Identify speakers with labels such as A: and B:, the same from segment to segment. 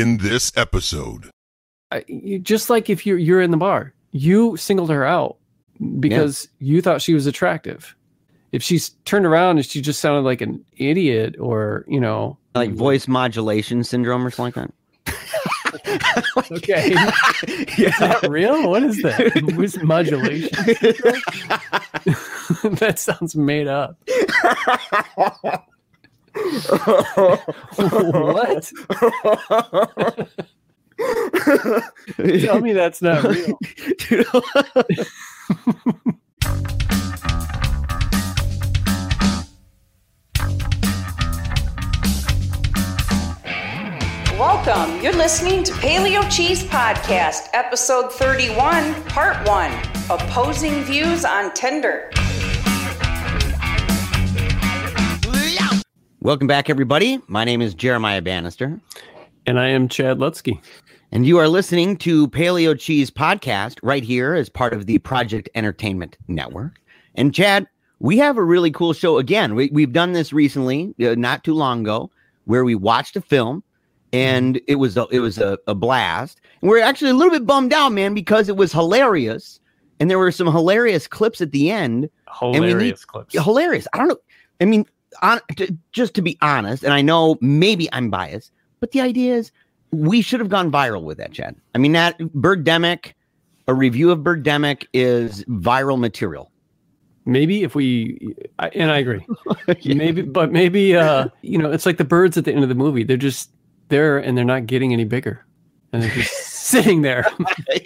A: in this episode.
B: I, you- just like if you're you're in the bar, you singled her out because you thought she was attractive. If she's turned around and she just sounded like an idiot, or you know,
C: Like voice modulation syndrome or something like that.
B: okay,
C: that.
B: is that real? What is that? Voice modulation? that sounds made up. What? Tell me that's not real.
D: Welcome. You're listening to Paleo Cheese Podcast, episode 31, part 1 Opposing Views on Tinder.
C: Welcome back, everybody. My name is Jeremiah Bannister,
B: And I am Chad Lutsky.
C: and you are listening to Paleo Cheese Podcast right here as part of the Project Entertainment Network. And Chad, we have a really cool show again. We, we've done this recently, uh, not too long ago, where we watched a film and it was a, it was a, a blast. And we're actually a little bit bummed out, man, because it was hilarious, and there were some hilarious clips at the end. we need-
B: Hilarious clips.
C: hilarious. I don't know. I mean, on, t- just to be honest, and I know maybe I'm biased, but the idea is we should have gone viral with that, Chad. I mean, that Birdemic, a review of Birdemic is viral material.
B: Maybe if we, and I agree. Maybe, but maybe, uh, you know, it's like the birds at the end of the movie. They're just there and they're not getting any bigger. And they're just sitting there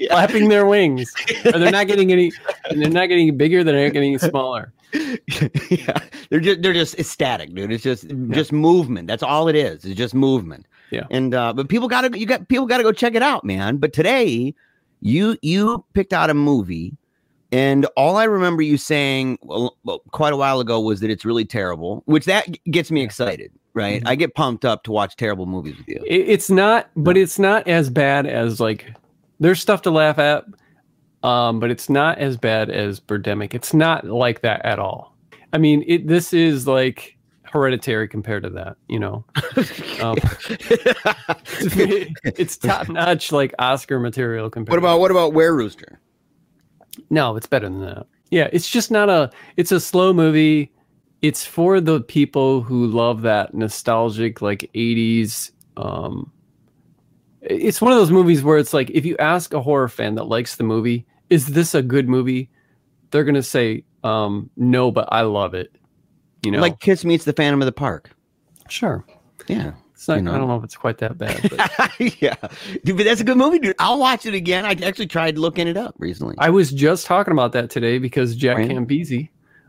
B: flapping their wings. Or they're not getting any, and they're not getting bigger, they're not getting smaller.
C: yeah, they're just they're just ecstatic, dude. It's just just movement. That's all it is. It's just movement.
B: Yeah.
C: And uh, but people gotta you got people gotta go check it out, man. But today, you you picked out a movie, and all I remember you saying well, quite a while ago was that it's really terrible, which that gets me excited, right?
B: Mhm.
C: I get pumped up to watch terrible movies with you.
B: It, it's not, but it's not as bad as like, there's stuff to laugh at, um, but it's not as bad as Birdemic. It's not like that at all. I mean, it. This is like hereditary compared to that, you know. Um, it's top notch, like Oscar material compared.
C: To What about what about Were Rooster?
B: No, it's better than that. Yeah, it's just not a. It's a slow movie. It's for the people who love that nostalgic, like '80s. Um, it's one of those movies where it's like if you ask a horror fan that likes the movie, "Is this a good movie?" They're gonna say, um, "No, but I love it." You know,
C: Like Kiss Meets the Phantom of the Park.
B: sure.
C: Yeah.
B: It's not.
C: You know.
B: I don't know if it's quite that bad. But
C: yeah, dude, but that's a good movie, dude. I'll watch it again. I actually tried looking it up recently.
B: I was just talking about that today because Jack
C: Right.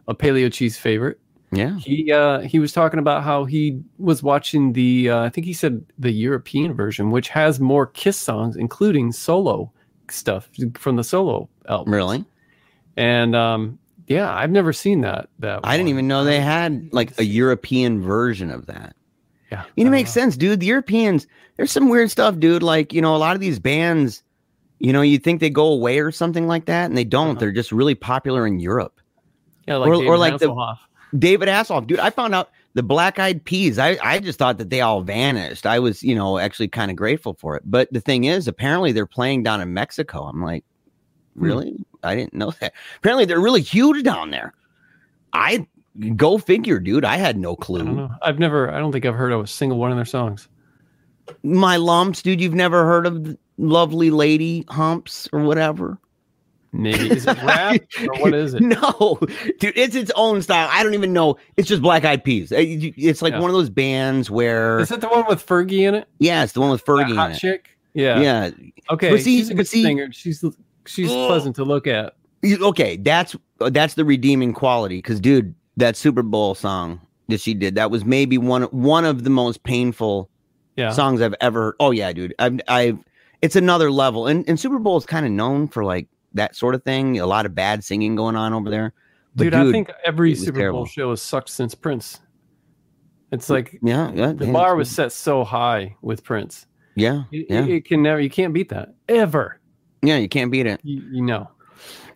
B: A paleo cheese favorite,
C: yeah,
B: he uh he was talking about how he was watching the uh, I think he said the European version, which has more Kiss songs, including solo stuff from the solo album.
C: really.
B: And um yeah, I've never seen that. That
C: I didn't even know they had like a. European version of that.
B: Yeah,
C: You know, it makes sense, dude. The Europeans, there's some weird stuff, dude. Like, you know, a lot of these bands, you know, you think they go away or something like that, and they don't.
B: Uh-huh.
C: They're just really popular in Europe.
B: Yeah, like
C: or- or like the-. David Hasselhoff, dude. I found out the Black Eyed Peas. I I just thought that they all vanished. I was, you know, actually kind of grateful for it. But the thing is, apparently they're playing down in Mexico. I'm like,
B: Hmm.
C: really? I didn't know that. Apparently they're really huge down there. I go figure, dude. I had no
B: I don't
C: clue.
B: know. I've never. I don't think I've heard of a single one of their songs.
C: My lumps, dude. You've never heard of Lovely Lady Humps or whatever?
B: Maybe is it rap or what is it?
C: No, dude, it's its own style. I don't even know. It's just Black Eyed Peas. Uh, It's like
B: Yeah.
C: one of those bands where,
B: Is it the one with Fergie in it?
C: yeah, it's the one with
B: That
C: Fergie
B: hot
C: in it.
B: chick. Yeah.
C: Yeah.
B: Okay.
C: But see-
B: she's a good
C: see-
B: singer. She's she's pleasant to look at.
C: Okay, that's that's the redeeming quality. Because, dude, that Super Bowl song that she did, that was maybe one one of the most painful
B: Yeah.
C: songs I've ever. Oh yeah, dude. I've I've. It's another level, and and Super Bowl is kind of known for like that sort of thing. A lot of bad singing going on over there. But
B: dude, I think every Super
C: terrible.
B: Bowl show has sucked since Prince. It's like
C: yeah, yeah,
B: the
C: yeah,
B: bar was set so high with Prince.
C: yeah,
B: It,
C: yeah,
B: it, it can never, you can't beat that ever.
C: yeah. You can't beat it.
B: You, you know.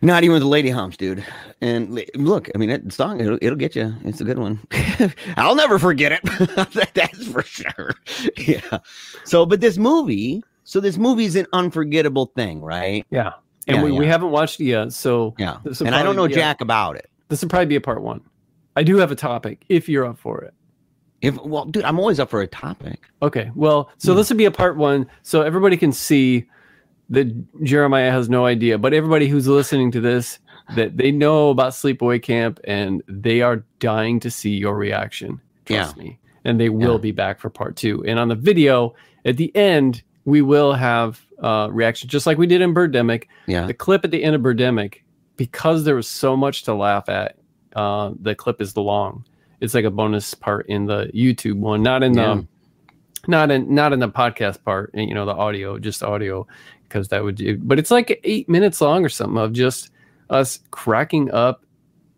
C: Not even with the lady humps, dude. And look, I mean, that song it'll, it'll get you. It's a good one. I'll never forget it. That's for sure. Yeah. So, but this movie, so this movie is an unforgettable thing, right?
B: Yeah. And
C: Yeah,
B: we, we haven't watched it yet, so
C: Yeah. And I don't know
B: a-
C: jack about it.
B: this would probably be a part one. I do have a topic if you're up for it.
C: If well, dude, I'm always up for a topic.
B: Okay. Well, so
C: Hmm.
B: this would be a part one, so everybody can see that Jeremiah has no idea, but everybody who's listening to this that they know about Sleepaway Camp and they are dying to see your reaction. Trust me. And they will
C: Yeah.
B: be back for part two. And on the video at the end, we will have uh, reaction, just like we did in Birdemic.
C: Yeah.
B: The clip at the end of Birdemic, because there was so much to laugh at, uh, the clip is long. It's like a bonus part in the YouTube one, not in
C: Yeah.
B: the not in not in the podcast part, you know, the audio, just audio, because that would. Do but it's like eight minutes long or something of just us cracking up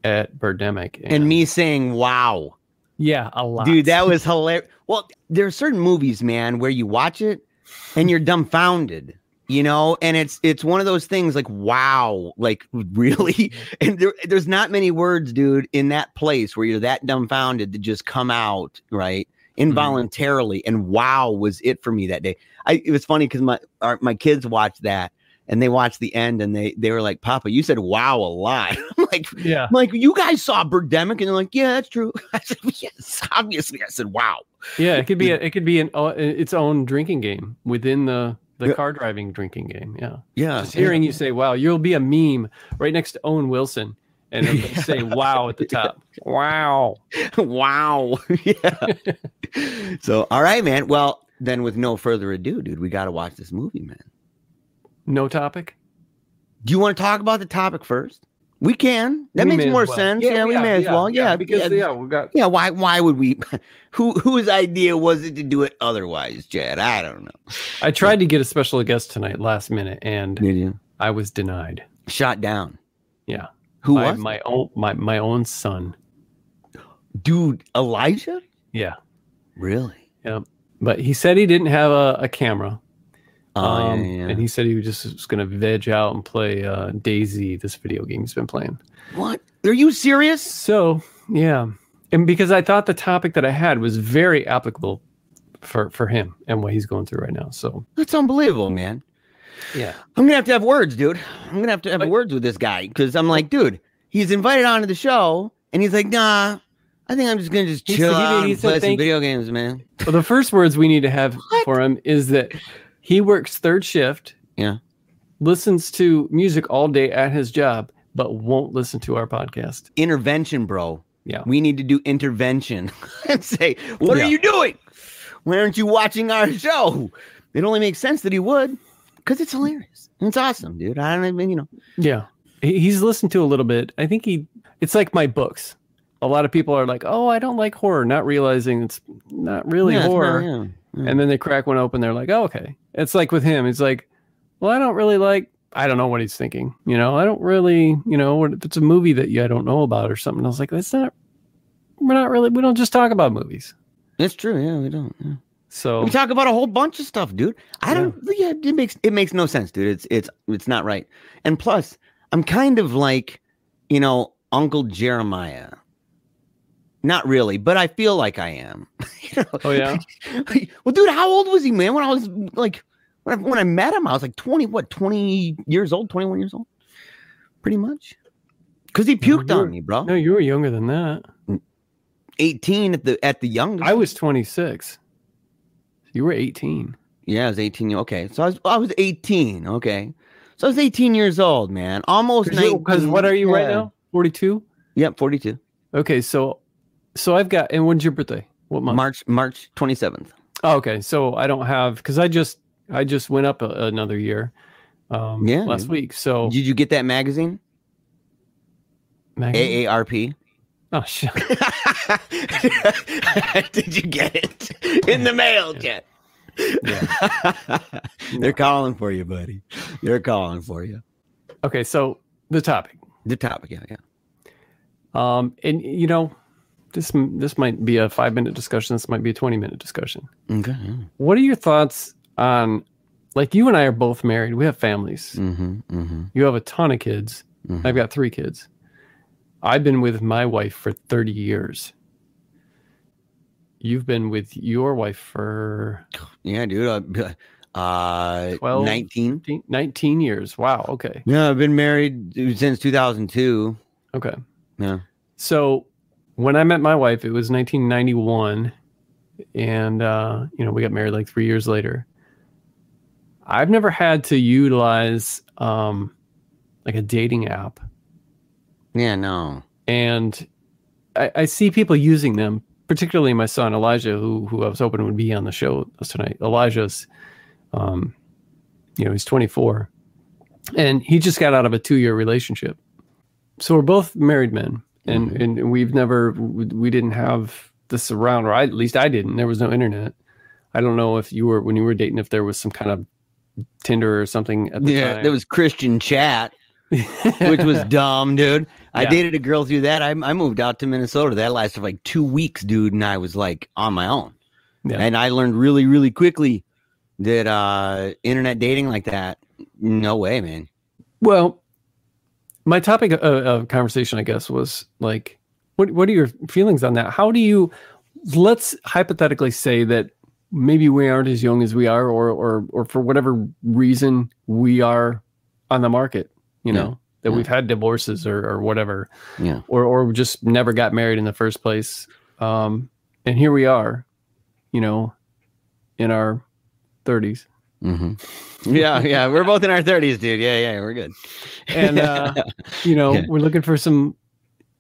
B: at Birdemic
C: And me saying, "Wow,
B: yeah, a lot,
C: dude, that was hilarious." Well, there are certain movies, man, where you watch it and you're dumbfounded, you know, and it's it's one of those things like, "Wow, like really?" Mm-hmm. And there, there's not many words, dude, in that place where you're that dumbfounded to just come out right mm-hmm. involuntarily. And wow, was it for me that day? I it was funny because my our, my kids watched that. And they watched the end, and they they were like, "Papa, you said wow a lot." I'm like,
B: yeah.
C: I'm like, you guys saw Birdemic, and they're like, yeah, that's true. I said, yes, obviously. I said, wow.
B: Yeah, it could be a, it could be an uh, its own drinking game within the the
C: Yeah.
B: car driving drinking game. Yeah,
C: Yeah.
B: just hearing you say "Wow," you'll be a meme right next to Owen Wilson, and
C: Yeah.
B: say "Wow" at the top. Wow.
C: wow. yeah. so, all right, man. Well, then, with no further ado, dude, we got to watch this movie, man.
B: No topic.
C: Do you want to talk about the topic first? We can. That
B: We
C: makes more
B: well.
C: sense. Yeah, we may as well. Yeah,
B: because
C: yeah.
B: yeah, we got
C: Yeah, why? Why would we? Who whose idea was it to do it otherwise, Chad? I don't know.
B: I tried to get a special guest tonight last minute, and
C: Did you
B: I was denied.
C: shot down?
B: Yeah,
C: Who
B: my,
C: was?
B: my own my my own son.
C: dude? Elijah?
B: Yeah,
C: Really? Yeah.
B: But he said he didn't have a, a camera,
C: Oh,
B: um,
C: yeah, yeah.
B: and he said he was just was going to veg out and play uh, DayZ, this video game he's been playing.
C: What? Are you serious?
B: So yeah, and because I thought the topic that I had was very applicable for for him and what he's going through right now. So
C: That's unbelievable, man.
B: yeah,
C: I'm gonna have to have words, dude. I'm gonna have to have
B: But-
C: words with this guy because I'm like, dude, he's invited onto the show, and he's like, nah. I think I'm just gonna just
B: He
C: chill
B: he-
C: out
B: he
C: and
B: said
C: play some video games, man.
B: well, the first words we need to have
C: What?
B: for him is that he works third shift.
C: Yeah.
B: listens to music all day at his job, but won't listen to our podcast.
C: Intervention, bro.
B: Yeah.
C: We need to do intervention and say, what
B: Yeah.
C: are you doing? Why aren't you watching our show? It only makes sense that he would, because it's hilarious. It's awesome, dude. I don't even, you know.
B: Yeah. He's listened to a little bit. I think he, it's like my books. A lot of people are like, oh, I don't like horror, not realizing it's not really
C: Yeah, it's not-
B: horror.
C: yeah, yeah.
B: And then they crack one open. They're like, oh, okay. It's like with him. He's like, well, I don't really like, I don't know what he's thinking. You know, I don't really, you know, if it's a movie that you I don't know about or something. I was like, that's not, we're not really, we don't just talk about movies.
C: It's true. Yeah, we don't. yeah.
B: So
C: We talk about a whole bunch of stuff, dude. I don't. Yeah, it makes it makes no sense, dude. It's it's it's not right. And plus, I'm kind of like, you know, Uncle Jeremiah. Not really, but I feel like I am. You know?
B: Oh, yeah?
C: well, dude, how old was he, man? When I was like, when I, when I met him, I was like 20, what, 20 years old, 21 years old, pretty much. Because he puked
B: you're-
C: on me, bro.
B: no, you were younger than that.
C: 18 at the at the youngest.
B: I was 26. You were 18.
C: Yeah, I was 18. Okay. So I was I was 18. Okay. So I was 18 years old, man. Almost 19.
B: Because what are you right now? 42?
C: Yep, 42.
B: Okay, so so I've got and when's your birthday? What month?
C: March March 27th.
B: Oh, okay, so I don't have because I just I just went up a, another year. Um,
C: Yeah,
B: last
C: dude.
B: week. So
C: Did you get that magazine?
B: magazine-
C: AARP.
B: Oh shit.
C: Did you get it in the mail, Jet? They're calling for you, buddy. They're calling for you.
B: Okay, so the topic.
C: The topic, yeah, yeah.
B: Um, and you know, this this might be a five minute discussion. This might be a twenty minute discussion.
C: Okay.
B: What are your thoughts on like you and I are both married. We have families.
C: Mm-hmm, mm-hmm,
B: You have a ton of kids.
C: mhm.
B: I've got three kids. I've been with my wife for 30 years. You've been with your wife for
C: yeah, dude. Uh, uh,
B: 12?
C: 19.
B: 19 19 years. Wow. Okay.
C: Yeah, I've been married since 2002.
B: Okay.
C: Yeah.
B: So when I met my wife, it was 1991, and uh, you know we got married like three years later. I've never had to utilize um, like a dating app,
C: Yeah, no.
B: and I, I see people using them. Particularly my son Elijah, who who I was hoping would be on the show tonight. Elijah's, um, you know, he's 24, and he just got out of a two year relationship. So we're both married men, and
C: Mhm.
B: and we've never we didn't have this around, or I, at least I didn't. There was no internet. I don't know if you were when you were dating if there was some kind of Tinder or something at the
C: Yeah,
B: time.
C: there was Christian chat, which was dumb, dude. I
B: Yeah.
C: dated a girl through that. I, I moved out to Minnesota. That lasted like two weeks, dude, and I was like on my own.
B: Yeah.
C: And I learned really, really quickly that uh internet dating like that, no way, man.
B: Well, my topic of, of conversation, I guess, was like, what what are your feelings on that? How do you let's hypothetically say that maybe we aren't as young as we are or or or for whatever reason we are on the market you know yeah. that
C: yeah.
B: we've had divorces or or whatever
C: yeah
B: or or just never got married in the first place um and here we are you know in our 30s
C: Mm-hmm. Yeah, yeah, we're both in our thirties, dude. Yeah, yeah, we're good.
B: And uh, you know,
C: yeah.
B: we're looking for some.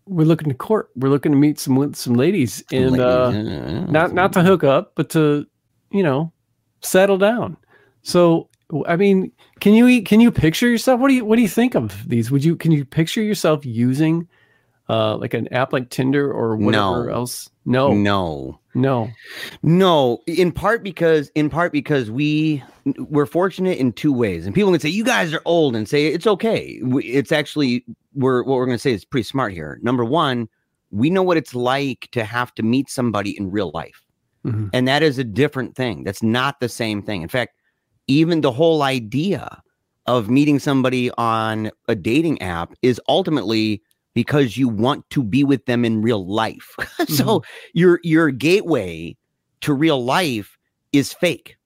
B: We're looking to court. We're looking to meet some some ladies, and
C: ladies.
B: Uh,
C: yeah,
B: not not to hook up, but to you know, settle down. So I mean, can you can you picture yourself? What do you what do you think of these? Would you can you picture yourself using uh like an app like tinder or whatever
C: No.
B: else no
C: no.
B: no
C: No, in part because in part because we we're fortunate in two ways, and people can say you guys are old and say it's okay. It's actually we're what we're going to say is pretty smart here. Number one, we know what it's like to have to meet somebody in real life,
B: Mhm.
C: and that is a different thing. That's not the same thing. In fact, even the whole idea of meeting somebody on a dating app is ultimately because you want to be with them in real life. so mm-hmm. your your gateway to real life is fake.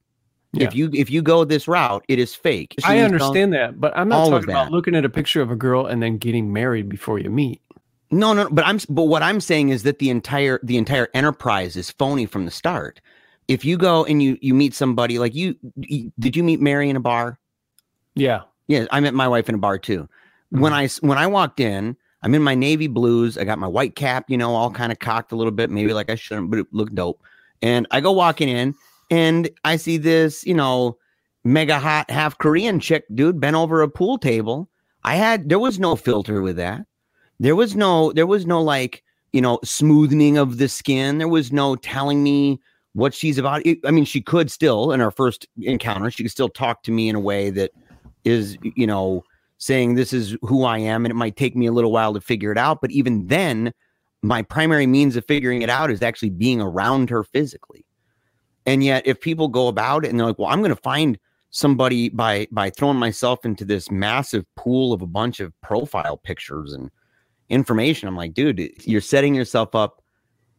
B: Yeah.
C: If you if you go this route, it is fake.
B: I understand that but i'm not talking about looking at a picture of a girl and then getting married before you meet
C: No, no, but I'm but what I'm saying is that the entire the entire enterprise is phony from the start. If you go and you you meet somebody like you, you did you meet Mary in a bar?
B: yeah
C: Yeah, I met my wife in a bar too. When mm-hmm. I when I walked in, I'm in my navy blues. I got my white cap, you know, all kind of cocked a little bit, maybe like I shouldn't, but it looked dope. And I go walking in, and I see this, you know, mega hot half Korean chick, dude, bent over a pool table. I had there was no filter with that. There was no there was no like you know smoothing of the skin. There was no telling me what she's about. I mean, she could still in our first encounter, she could still talk to me in a way that is you know saying this is who I am, and it might take me a little while to figure it out. But even then, my primary means of figuring it out is actually being around her physically. And yet, if people go about it and they're like, "Well, I'm going to find somebody by by throwing myself into this massive pool of a bunch of profile pictures and information," I'm like, "Dude, you're setting yourself up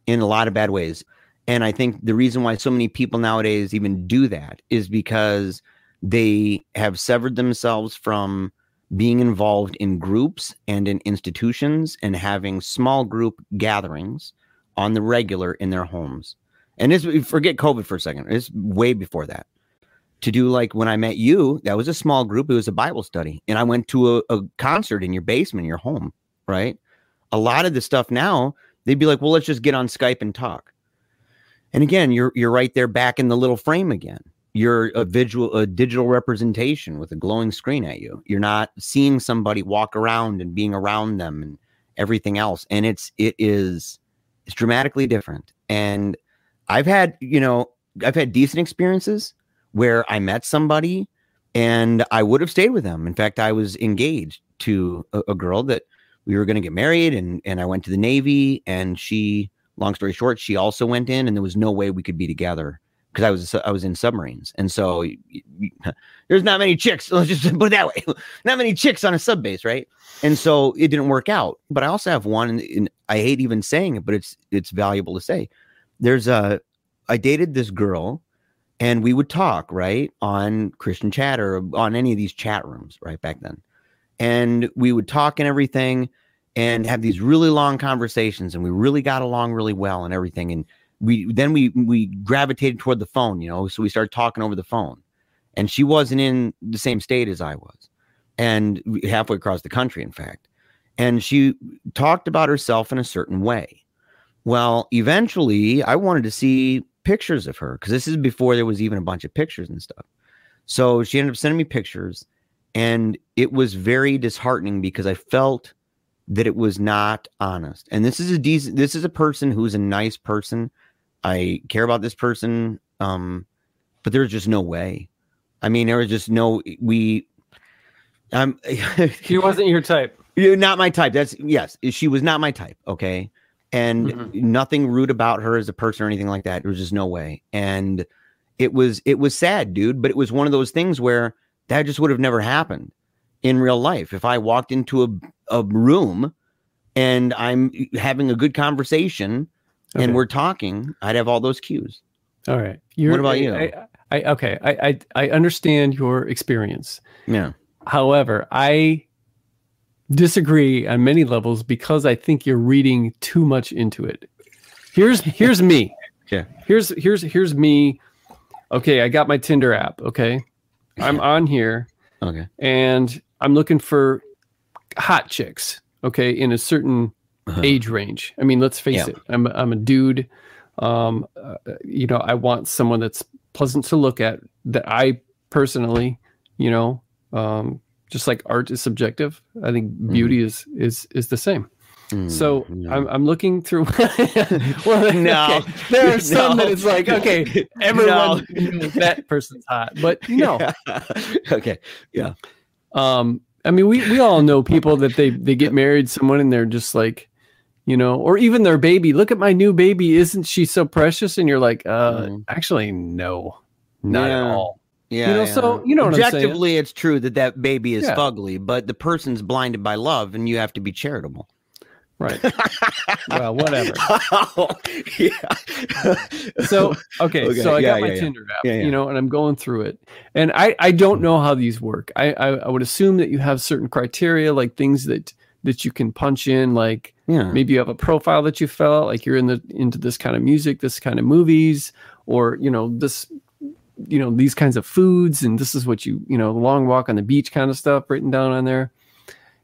C: in a lot of bad ways." And I think the reason why so many people nowadays even do that is because they have severed themselves from being involved in groups and in institutions and having small group gatherings on the regular in their homes. And this we forget COVID for a second. It's way before that. To do like when I met you, that was a small group. It was a Bible study. And I went to a, a concert in your basement, in your home, right? A lot of the stuff now, they'd be like, well, let's just get on Skype and talk. And again, you're you're right there back in the little frame again you're a visual a digital representation with a glowing screen at you. You're not seeing somebody walk around and being around them and everything else. And it's it is it's dramatically different. And i've had you know i've had decent experiences where i met somebody and i would have stayed with them. In fact i was engaged to a, a girl that we were going to get married and and i went to the navy and she long story short she also went in and there was no way we could be together because I was I was in submarines, and so there's not many chicks. Let's just put it that way. not many chicks on a sub base, right? And so it didn't work out. But I also have one, and, and I hate even saying it, but it's it's valuable to say. There's a I dated this girl, and we would talk right on Christian chat or on any of these chat rooms right back then, and we would talk and everything, and have these really long conversations, and we really got along really well and everything, and we then we we gravitated toward the phone, you know. So we started talking over the phone, and she wasn't in the same state as I was, and halfway across the country, in fact. And she talked about herself in a certain way. Well, eventually, I wanted to see pictures of her because this is before there was even a bunch of pictures and stuff. So she ended up sending me pictures, and it was very disheartening because I felt that it was not honest. And this is a decent. This is a person who's a nice person. I care about this person, um, but there's just no way. I mean, there was just no we. Um,
B: She wasn't your type.
C: you're not my type. That's yes, she was not my type. Okay, and
B: Mhm.
C: nothing rude about her as a person or anything like that. There was just no way. And it was it was sad, dude. But it was one of those things where that just would have never happened in real life. If I walked into a a room and I'm having a good conversation
B: Okay.
C: and we're talking, I'd have all those cues.
B: All right. You're,
C: about
B: I-
C: you?
B: I, I, okay. I, I I understand your experience.
C: Yeah.
B: However, I disagree on many levels because I think you're reading too much into it. Here's here's me.
C: Okay.
B: Here's here's here's me. Okay, I got my Tinder app. Okay. I'm on here
C: Okay.
B: and I'm looking for hot chicks. Okay, in a certain
C: Uh-huh.
B: age range. I mean, let's face
C: Yeah.
B: it. I'm I'm a dude. Um, uh, you know, I want someone that's pleasant to look at. That I personally, you know, um, just like art is subjective. I think beauty is is is the same.
C: Mm,
B: So
C: no.
B: I'm I'm looking through. well,
C: No.
B: okay. there are some that it's like okay, everyone knows that person's hot, but no.
C: okay. Yeah.
B: Um, I mean, we we all know people that they they get married someone and they're just like, you know, or even their baby. Look at my new baby, isn't she so precious? And you're like, uh,
C: Mhm.
B: actually, no, not
C: Yeah.
B: at all.
C: Yeah.
B: You know, so- you know what I'm.
C: Objectively, it's true that that baby is
B: Yeah.
C: fugly, but the person's blinded by love, and you have to be charitable.
B: Right. well, whatever.
C: oh, yeah.
B: So okay,
C: Okay,
B: so I
C: yeah,
B: got my
C: yeah, yeah.
B: Tinder app,
C: Yeah, yeah.
B: you know, and I'm going through it, and I I don't know how these work. I, I I would assume that you have certain criteria, like things that that you can punch in, like
C: yeah.
B: maybe you have a profile that you fill out like you're in the into this kind of music this kind of movies or you know this you know these kinds of foods and this is what you you know long walk on the beach kind of stuff written down on there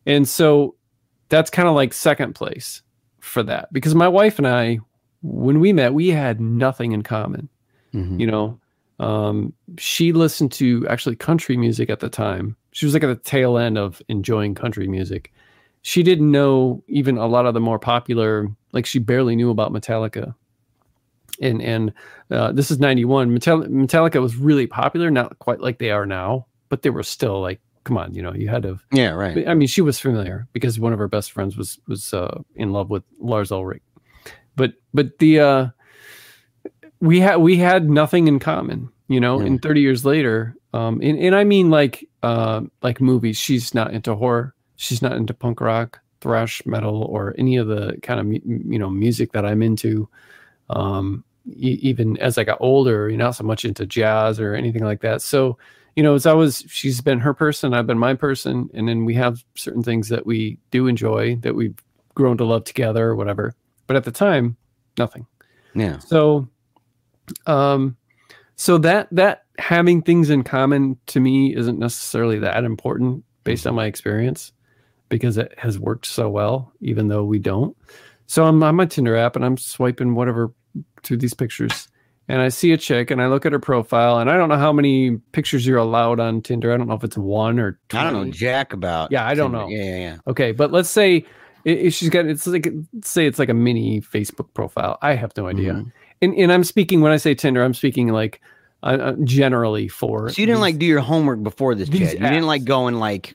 B: and so that's kind of like second place for that because my wife and i when we met we had nothing in common
C: Mhm.
B: you know um, she listened to actually country music at the time she was like at the tail end of enjoying country music she didn't know even a lot of the more popular like she barely knew about metallica and and uh, this is 91 Metal- metallica was really popular not quite like they are now but they were still like come on you know you had to
C: Yeah. Right.
B: I mean, she was familiar because one of her best friends was was uh, in love with Lars Ulrich. But but the uh, we had we had nothing in common, you know.
C: Yeah.
B: And thirty years later, um, and, and I mean like uh, like movies. She's not into horror. She's not into punk rock, thrash metal, or any of the kind of you know music that I'm into. Um, e- even as I got older, you're not so much into jazz or anything like that. So you know, it's always she's been her person, I've been my person, and then we have certain things that we do enjoy that we've grown to love together or whatever. But at the time, nothing.
C: Yeah.
B: So, um, so that that having things in common to me isn't necessarily that important based on my experience because it has worked so well, even though we don't. So I'm on my Tinder app and I'm swiping whatever through these pictures, and I see a chick and I look at her profile and I don't know how many pictures you're allowed on Tinder. I don't know if it's one or 20.
C: I don't know jack about.
B: Yeah, I don't
C: Tinder.
B: know.
C: Yeah. Yeah. Yeah.
B: Okay, but let's say i- if she's got it's like say it's like a mini Facebook profile. I have no idea.
C: Mhm.
B: And and I'm speaking when I say Tinder, I'm speaking like uh, uh, generally for.
C: So you didn't
B: these-
C: like do your homework before this, Chad. You didn't like go and like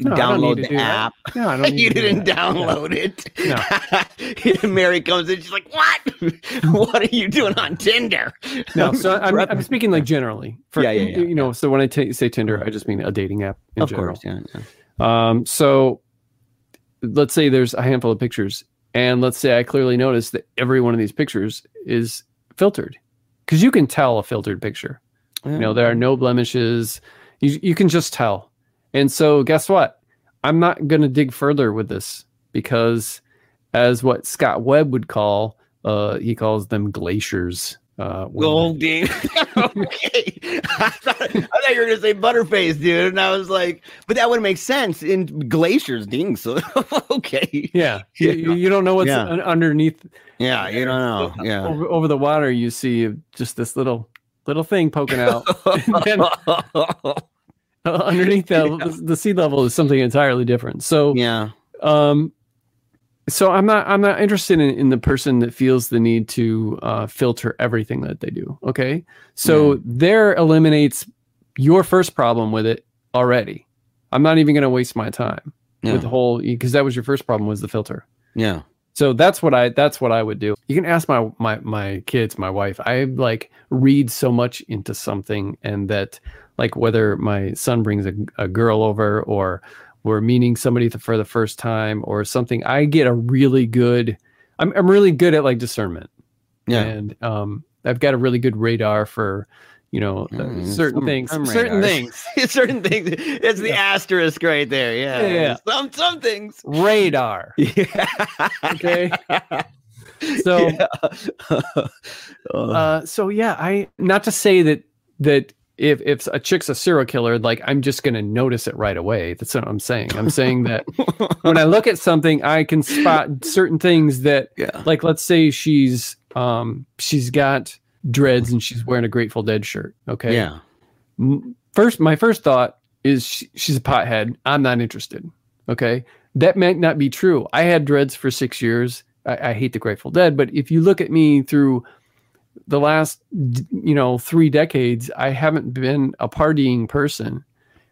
B: No,
C: download the
B: do that.
C: app.
B: No, I don't.
C: You
B: do
C: didn't
B: that.
C: download it. No. Mary comes in, she's like, "What? what are you doing on Tinder?"
B: No, so I'm, I'm speaking like generally. For,
C: Yeah, yeah, yeah.
B: You know, so when I say Tinder, I just mean a dating app in
C: of
B: general.
C: course, yeah, yeah.
B: Um, so let's say there's a handful of pictures, and let's say I clearly notice that every one of these pictures is filtered, because you can tell a filtered picture. You know, there are no blemishes. You you can just tell. And so, guess what? I'm not going to dig further with this because, as what Scott Webb would call, uh, he calls them glaciers. Uh,
C: Golding. okay. I thought, I thought you were gonna say butterface, dude. And I was like, but that would make sense in glaciers, ding. So okay.
B: Yeah,
C: Yeah.
B: You, you don't know what's
C: Yeah.
B: underneath
C: Yeah, you don't know. Yeah.
B: over, over the water. You see just this little little thing poking out. Then uh, underneath the, the sea level is something entirely different. So,
C: yeah.
B: um, so I'm not I'm not interested in, in the person that feels the need to uh, filter everything that they do. Okay, so there eliminates your first problem with it already. I'm not even going to waste my time
C: Yeah.
B: with the whole because that was your first problem was the filter.
C: Yeah.
B: So that's what I that's what I would do. You can ask my my my kids, my wife. I like read so much into something and that like whether my son brings a, a girl over or we're meeting somebody for the first time or something, I get a really good I'm I'm really good at like discernment.
C: Yeah.
B: And um I've got a really good radar for you know uh,
C: Mm,
B: certain
C: some-
B: things
C: some
B: certain
C: radar.
B: things
C: certain things. It's the asterisk right there. Yeah.
B: Yeah, yeah.
C: Some some things.
B: radar
C: Yeah.
B: okay so
C: Yeah. Oh,
B: uh so yeah i not to say that that if if a chick's a serial killer like i'm just gonna notice it right away. That's what i'm saying. I'm saying that when i look at something i can spot certain things that
C: yeah.
B: like let's say she's um she's got dreads and she's wearing a grateful dead shirt okay?
C: Yeah.
B: First my first thought is she, she's a pothead. I'm not interested okay? That might not be true. I had dreads for six years. I, I hate the grateful dead but if you look at me through the last you know three decades i haven't been a partying person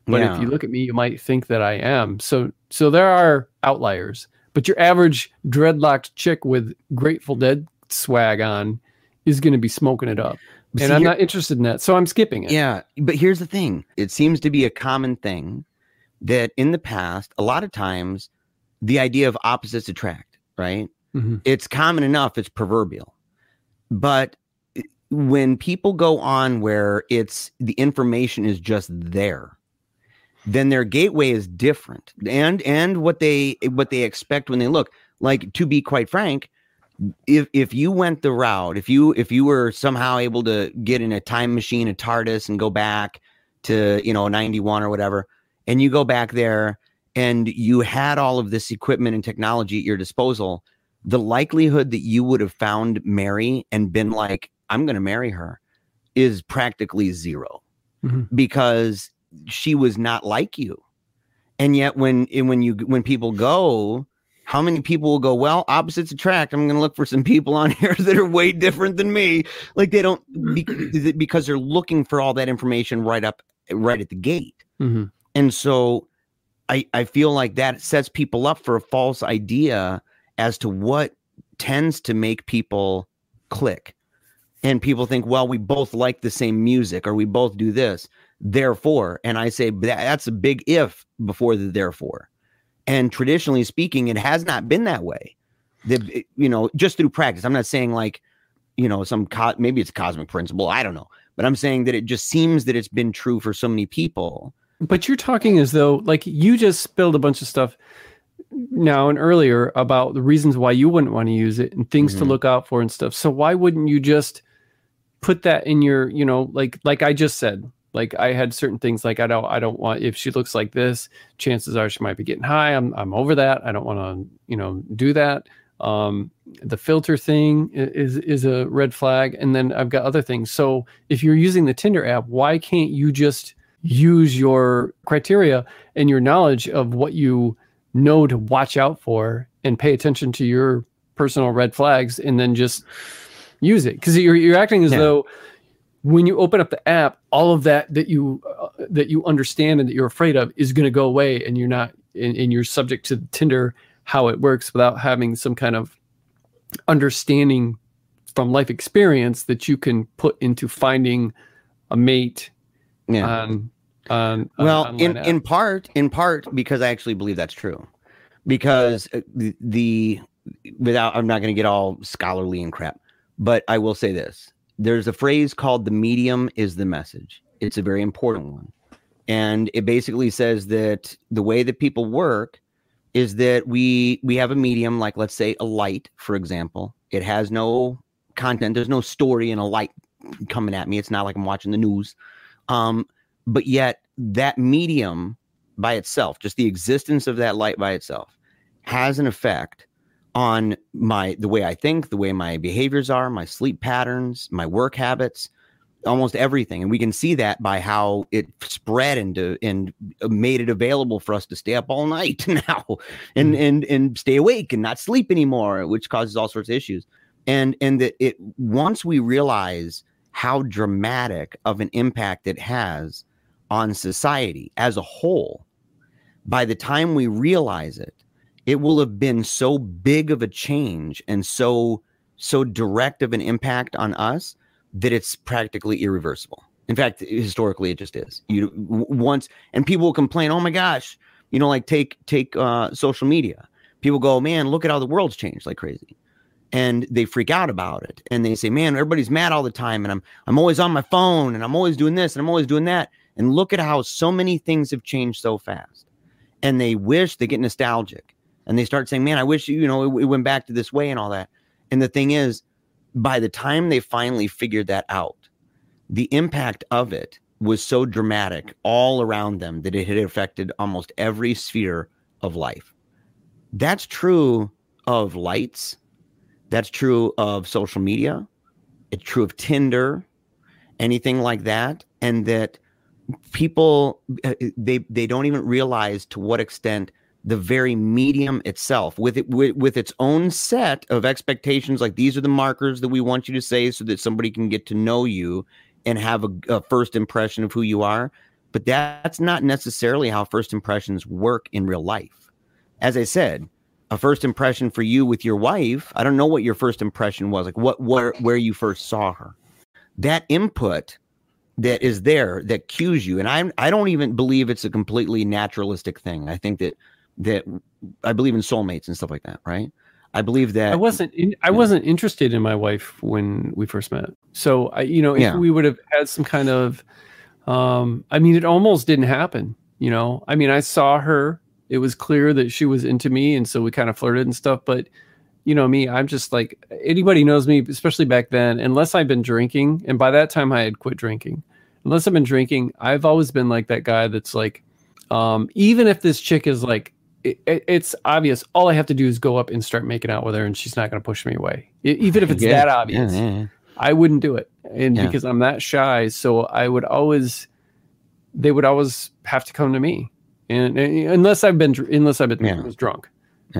B: but
C: Yeah.
B: if you look at me you might think that i am so so there are outliers but your average dreadlocked chick with grateful dead swag on is going to be smoking it up
C: But
B: and i'm not interested in that so i'm skipping it
C: Yeah, but here's the thing. It seems to be a common thing that in the past, a lot of times, the idea of opposites attract, right?
B: Mhm.
C: It's common enough, it's proverbial. But when people go on where it's the information is just there, then their gateway is different. And and what they what they expect when they look. Like to be quite frank, if if you went the route, if you if you were somehow able to get in a time machine, a TARDIS, and go back to you know 91 or whatever, and you go back there and you had all of this equipment and technology at your disposal, the likelihood that you would have found Mary and been like, I'm gonna marry her is practically 0
B: Mhm.
C: because she was not like you. And yet when when you when people go, how many people will go, well, opposites attract. I'm going to look for some people on here that are way different than me. Like they don't be- because they're looking for all that information right up right at the gate.
B: Mhm.
C: And so I I feel like that sets people up for a false idea as to what tends to make people click. And people think, well, we both like the same music or we both do this. Therefore, and I say that, that's a big if before the therefore. And traditionally speaking, it has not been that way. The, you know, just through practice. I'm not saying like, you know, some co- maybe it's a cosmic principle. I don't know. But I'm saying that it just seems that it's been true for so many people.
B: But you're talking as though, like, you just spilled a bunch of stuff now and earlier about the reasons why you wouldn't want to use it and things to
C: Mhm.
B: look out for and stuff. So why wouldn't you just put that in your, you know, like, like I just said, like I had certain things like I don't, I don't want if she looks like this, chances are she might be getting high. I'm, I'm over that. I don't want to, you know, do that. Um, the filter thing is is a red flag, and then I've got other things. So if you're using the Tinder app, why can't you just use your criteria and your knowledge of what you know to watch out for and pay attention to your personal red flags and then just use it because you're, you're acting as
C: Yeah.
B: though when you open up the app, all of that that you uh, that you understand and that you're afraid of is going to go away, and you're not and, and you're subject to Tinder how it works without having some kind of understanding from life experience that you can put into finding a mate
C: Yeah.
B: on on
C: well,
B: on
C: in
B: app.
C: in part, in part because I actually believe that's true. Because uh, the, the without I'm not going to get all scholarly and crap, but I will say this. There's a phrase called the medium is the message. It's a very important one. And it basically says that the way that people work is that we we have a medium like let's say a light for example. It has no content, there's no story in a light coming at me. It's not like I'm watching the news. Um but yet that medium by itself just the existence of that light by itself has an effect on my the way i think the way my behaviors are my sleep patterns my work habits almost everything. And we can see that by how it spread into and uh, uh, made it available for us to stay up all night now and mm. and and stay awake and not sleep anymore which causes all sorts of issues. And and that it once we realize how dramatic of an impact it has on society as a whole, by the time we realize it, it will have been so big of a change and so so direct of an impact on us that it's practically irreversible. In fact, historically, it just is. You once and people will complain, "Oh my gosh," you know, like take take uh, social media. People go, "Man, look at how the world's changed like crazy," and they freak out about it, and they say, "Man, everybody's mad all the time, and I'm I'm always on my phone, and I'm always doing this, and I'm always doing that." And look at how so many things have changed so fast. And they wish they get nostalgic and they start saying, man, I wish, you know, it, it went back to this way and all that. And the thing is, by the time they finally figured that out, the impact of it was so dramatic all around them that it had affected almost every sphere of life. That's true of lights. That's true of social media. It's true of Tinder, anything like that. And that people uh, they they don't even realize to what extent the very medium itself. With it with, with its own set of expectations like these are the markers that we want you to say so that somebody can get to know you and have a, a first impression of who you are. But that's not necessarily how first impressions work in real life. As i said a first impression for you with your wife i don't know what your first impression was like what where where you first saw her. That input that is there that cues you and i i don't even believe it's a completely naturalistic thing. I think that that i believe in soulmates and stuff like that right i believe that
B: I wasn't in, I wasn't interested in my wife when we first met. So I you know if
C: Yeah.
B: we would have had some kind of um I mean it almost didn't happen, you know. I mean I saw her, it was clear that she was into me and so we kind of flirted and stuff, but you know me, I'm just like anybody knows me especially back then unless I've been drinking and by that time I had quit drinking. Unless I've been drinking, I've always been like that guy that's like um even if this chick is like it, it- it's obvious. All I have to do is go up and start making out with her, and she's not going to push me away. Even if it's
C: Yeah,
B: that obvious,
C: yeah, yeah.
B: I wouldn't do it. And because I'm that shy, so I would always, they would always have to come to me, and, and unless I've been, unless I've been was drunk,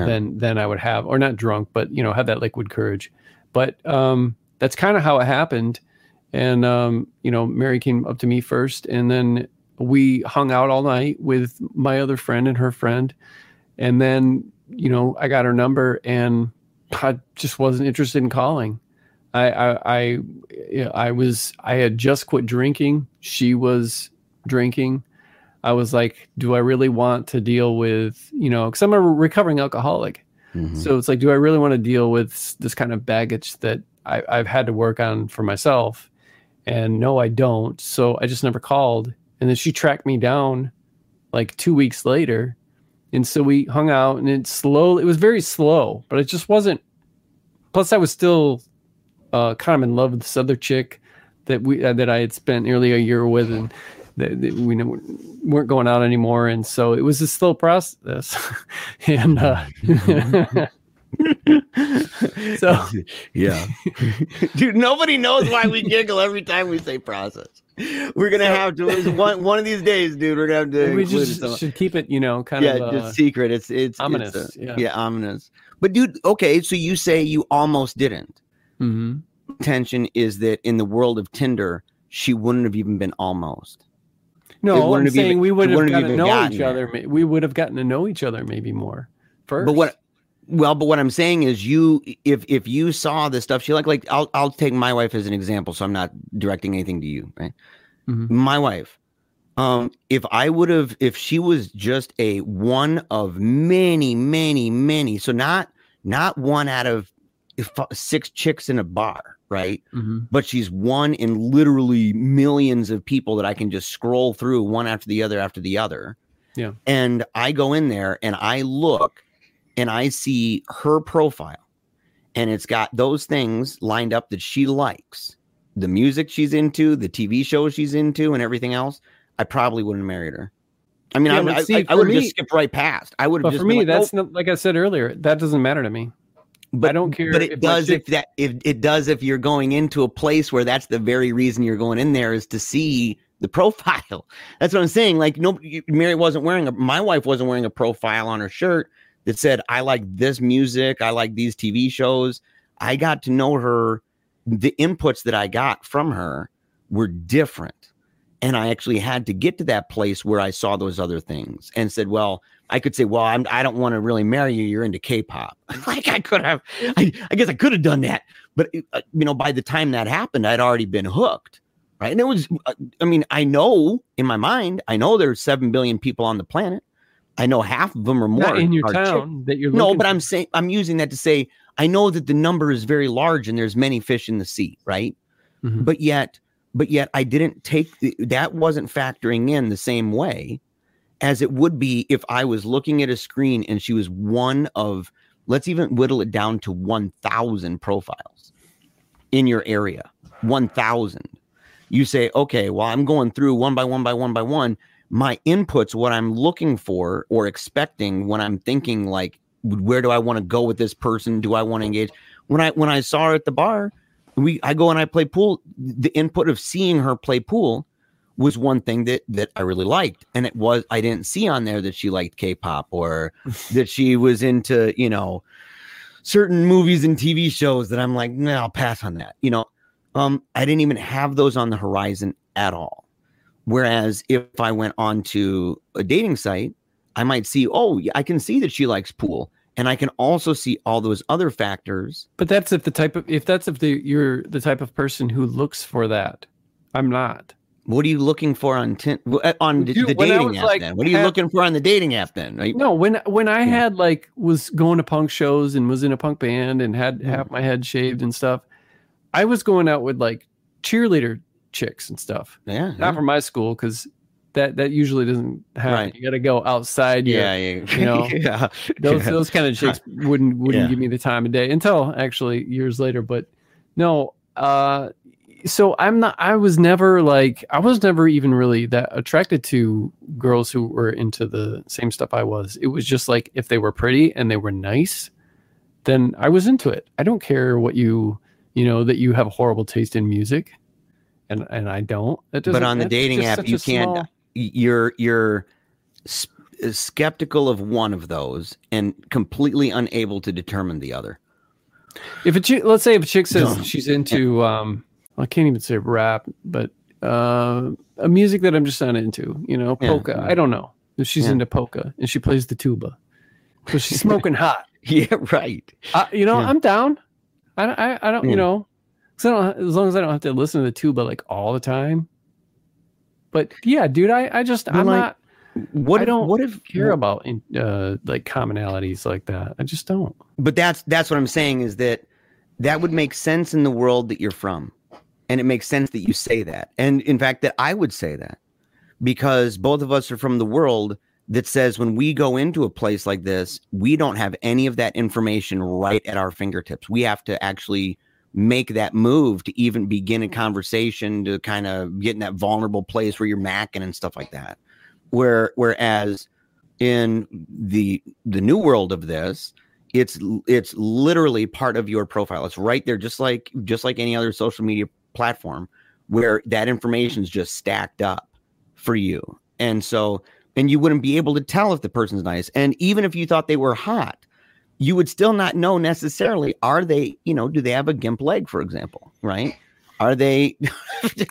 B: then then I would have, or not drunk, but you know, have that liquid courage. But um, that's kind of how it happened. And um, you know, Mary came up to me first, and then we hung out all night with my other friend and her friend and then you know i got her number and i just wasn't interested in calling. I i i, I was i had just quit drinking. She was drinking. I was like do i really want to deal with you know because i'm a recovering alcoholic.
C: Mhm.
B: so it's like do i really want to deal with this kind of baggage that I, i've had to work on for myself? And no i don't. So i just never called. And then she tracked me down like two weeks later and so we hung out and it slowly it was very slow but it just wasn't plus i was still uh kind of in love with this other chick that we uh, that i had spent nearly a year with and that, that we weren't going out anymore. And so it was a slow process. And uh so
C: yeah dude nobody knows why we giggle every time we say process we're gonna have to one one of these days dude we're gonna have to
B: we just should keep it you know kind
C: yeah
B: of uh,
C: just secret it's it's
B: ominous,
C: it's, uh,
B: yeah.
C: ominous but dude okay so you say you almost didn't
B: mhm.
C: tension is that in the world of tinder she wouldn't have even been almost.
B: No, I'm saying
C: even-
B: we would have gotten to know each
C: there.
B: other. We would have gotten to know each other maybe more first.
C: But what well, but what I'm saying is you if if you saw the stuff she liked, like I'll I'll take my wife as an example, so I'm not directing anything to you, right?
B: Mhm.
C: My wife. Um, if I would have if she was just a one of many, many, many, so not not one out of six chicks in a bar, right?
B: Mhm.
C: but she's one in literally millions of people that I can just scroll through one after the other after the other.
B: Yeah.
C: And I go in there and I look and I see her profile and it's got those things lined up that she likes the music she's into, the TV shows she's into, and everything else. I probably wouldn't have married her. I mean,
B: Yeah,
C: I,
B: see,
C: I, I would have just skipped right past. I would have
B: But
C: just
B: for me,
C: like,
B: that's
C: "Nope."
B: not, like I said earlier. That doesn't matter to me.
C: but
B: I don't care
C: But it
B: if
C: does if that if it does if you're going into a place where that's the very reason you're going in there is to see the profile. That's what I'm saying. Like no, Mary wasn't wearing a. My wife wasn't wearing a profile on her shirt that said I like this music. I like these TV shows. I got to know her. The inputs that I got from her were different. And I actually had to get to that place where I saw those other things and said, well, I could say, well, I'm, I don't want to really marry you. You're into K-pop. like I could have, I, I guess I could have done that. But, uh, you know, by the time that happened, I'd already been hooked. Right. And it was, uh, I mean, I know in my mind, I know there's 7 billion people on the planet. I know half of them or more
B: Not in your town that you're
C: No, but
B: for.
C: I'm saying, I'm using that to say, I know that the number is very large and there's many fish in the sea. Right
B: Mhm.
C: but yet but yet i didn't take the, that wasn't factoring in the same way as it would be if i was looking at a screen and she was one of let's even whittle it down to 1000 profiles in your area 1000 you say okay well i'm going through one by one by one by one my inputs what i'm looking for or expecting when i'm thinking like where do i want to go with this person do i want to engage when i when i saw her at the bar we I go and I play pool. The input of seeing her play pool was one thing that that I really liked, and it was I didn't see on there that she liked K-pop or that she was into you know certain movies and TV shows that I'm like, no, I'll pass on that. You know, um, I didn't even have those on the horizon at all. Whereas if I went on to a dating site, I might see, oh, I can see that she likes pool. And I can also see all those other factors
B: But that's if the type of if that's if the you're the type of person who looks for that. I'm not.
C: What are you looking for on w- uh, on the,
B: Dude,
C: the dating app
B: like,
C: then? What are you looking for on the dating app then? Right?
B: No, when when I
C: Yeah.
B: had like was going to punk shows and was in a punk band and had
C: Yeah.
B: half my head shaved and stuff, I was going out with like cheerleader chicks and stuff.
C: Yeah.
B: Not
C: Yeah.
B: from my school because that that usually doesn't happen.
C: Right.
B: You got to go outside. your-
C: Yeah, yeah,
B: you know,
C: yeah.
B: those
C: Yeah.
B: those kind of chicks wouldn't wouldn't
C: Yeah.
B: give me the time of day until actually years later. But no, uh, so I'm not. I was never like I was never even really that attracted to girls who were into the same stuff I was. It was just like if they were pretty and they were nice, then I was into it. I don't care what you you know that you have horrible taste in music. And, and I don't.
C: But on the dating app, you can't-
B: small-
C: You're you're s- uh, skeptical of one of those and completely unable to determine the other.
B: If a chick, let's say if a chick says
C: No.
B: she's into, um, I can't even say rap, but uh, a music that I'm just not into, you know, polka.
C: yeah.
B: I don't know if she's
C: Yeah.
B: into polka and she plays the tuba, so she's smoking hot.
C: Yeah, right.
B: Uh, you know,
C: Yeah.
B: I'm down. I don't, I, I don't, you know, 'cause I don't, as long as I don't have to listen to the tuba like all the time. But yeah, dude, I, I just, I'm
C: like,
B: not
C: What
B: I don't
C: what if
B: care about in- uh, like commonalities like that. I just don't.
C: but that's that's what I'm saying is that that would make sense in the world that you're from. And it makes sense that you say that. And in fact that I would say that because both of us are from the world that says when we go into a place like this, we don't have any of that information right at our fingertips. We have to actually make that move to even begin a mm. conversation to kind of get in that vulnerable place where you're macking and stuff like that. Where whereas in the the new world of this, it's it's literally part of your profile. It's right there, just like just like any other social media platform, where that information is just stacked up for you. And so, and you wouldn't be able to tell if the person's nice. And even if you thought they were hot, you would still not know necessarily. Are they, you know, do they have a gimp leg, for example, right? Are they?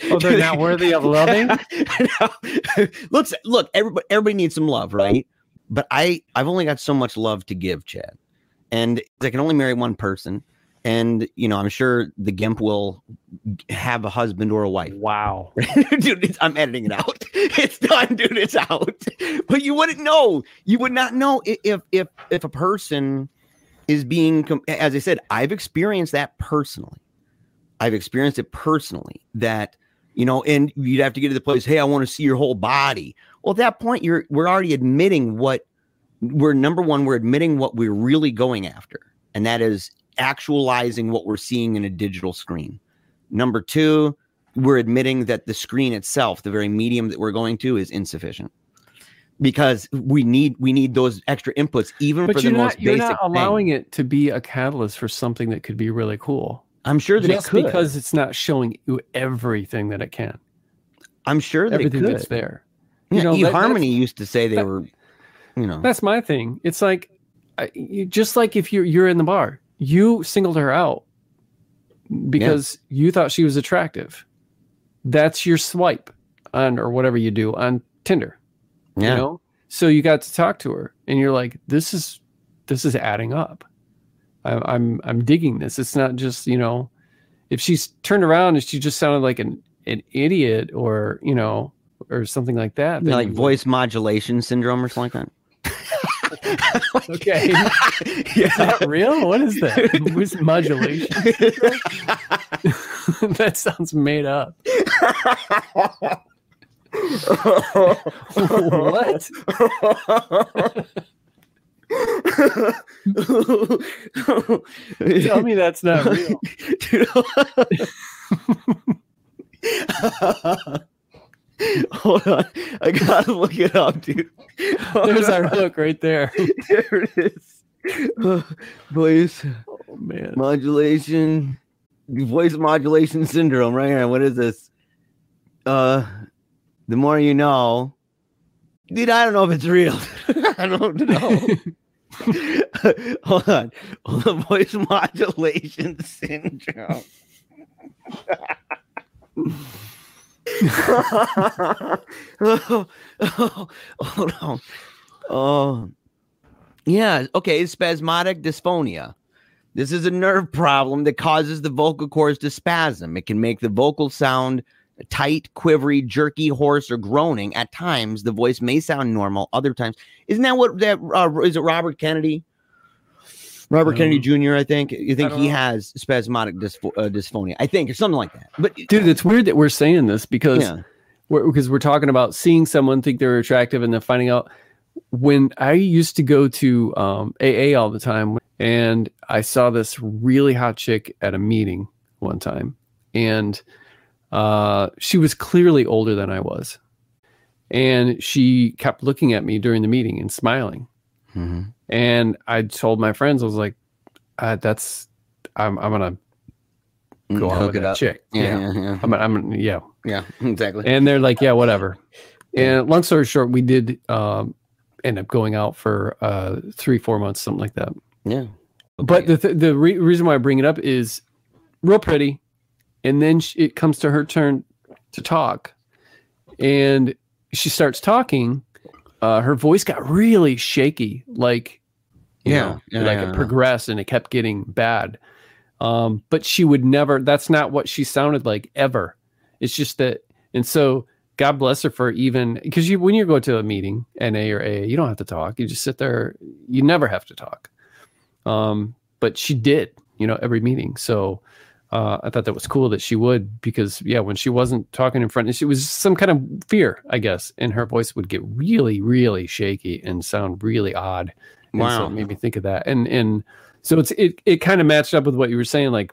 B: Oh, they're not worthy of loving.
C: look, look, everybody, everybody needs some love, right? But I, I've only got so much love to give, Chad, and I can only marry one person. And you know, I'm sure the gimp will have a husband or a wife.
B: Wow.
C: dude, I'm editing it out. It's done, dude. It's out. But you wouldn't know. You would not know if if if a person is being, as I said, I've experienced that personally. I've experienced it personally. That you know, and you'd have to get to the place. Hey, I want to see your whole body. Well, at that point, you're we're already admitting what we're number one. We're admitting what we're really going after, and that is actualizing what we're seeing in a digital screen. Number two, we're admitting that the screen itself, the very medium that we're going to, is insufficient because we need we need those extra inputs even for
B: But
C: the
B: you're
C: most
B: not you're not allowing it to be a catalyst for something that could be really cool.
C: I'm sure that it could.
B: because it's not showing you everything that it can.
C: I'm sure they
B: Everything
C: could.
B: that's there.
C: Yeah,
B: You know, that-
C: eHarmony used to say they
B: that-
C: were, you know,
B: That's my thing. It's like, I, you, just like if you're you're in the bar, you singled her out because you thought she was attractive. That's your swipe on or whatever you do on Tinder.
C: yeah.
B: You know, so you got to talk to her, and you're like, this is this is adding up. I, I'm I'm digging this. It's not just you know, if she's turned around and she just sounded like an an idiot or you know or something like that,
C: Yeah, like voice modulation syndrome or something like
B: Okay. Is that real? What is that? Voice modulation? that sounds made up. what? Tell me that's not real.
C: Hold on. I gotta look it up, dude. Hold
B: There's
C: on.
B: our hook right there.
C: There it is. Voice
B: Oh man.
C: modulation, voice modulation syndrome. Right here. What is this? Uh, the more you know. Dude, I don't know if it's real. I don't know. Hold on. Hold on. Voice modulation syndrome. oh, oh, hold on. Oh, yeah. Okay. Spasmodic dysphonia. This is a nerve problem that causes the vocal cords to spasm. It can make the vocal sound tight, quivery, jerky, hoarse, or groaning. At times, the voice may sound normal. Other times, isn't that what that uh, is it? Robert Kennedy, Robert
B: Um,
C: Kennedy Jr. I think. You think he
B: know.
C: has spasmodic dyspho- uh, dysphonia? I think, or something like that. But
B: Dude, it's weird that we're saying this because
C: yeah,
B: we're, because we're talking about seeing someone think they're attractive and then finding out when I used to go to um, AA all the time and I saw this really hot chick at a meeting one time and uh, she was clearly older than I was and she kept looking at me during the meeting and smiling
C: Mhm.
B: and I told my friends I was like uh, that's I'm I'm gonna go out
C: Hook
B: with
C: it
B: that
C: up.
B: chick
C: Yeah,
B: yeah,
C: yeah, yeah.
B: I'm, I'm yeah
C: yeah, exactly.
B: and they're like, yeah, whatever. And long story short, we did um, end up going out for uh, three, four months, something like that.
C: yeah,
B: But the th- the re- reason why I bring it up is real pretty, and then sh- it comes to her turn to talk, and she starts talking. Uh, her voice got really shaky, like you
C: Yeah,
B: know,
C: yeah,
B: like
C: yeah,
B: it progressed and it kept getting bad. Um, but she would never. That's not what she sounded like ever. It's just that, and so God bless her for even because you when you go to a meeting, NA or A, you don't have to talk. You just sit there. You never have to talk. Um, but she did, you know, every meeting. So uh, I thought that was cool that she would because yeah, when she wasn't talking in front, it was some kind of fear, I guess, and her voice would get really, really shaky and sound really odd. And so
C: Wow.
B: it made me think of that. And and so it's it it kind of matched up with what you were saying, like,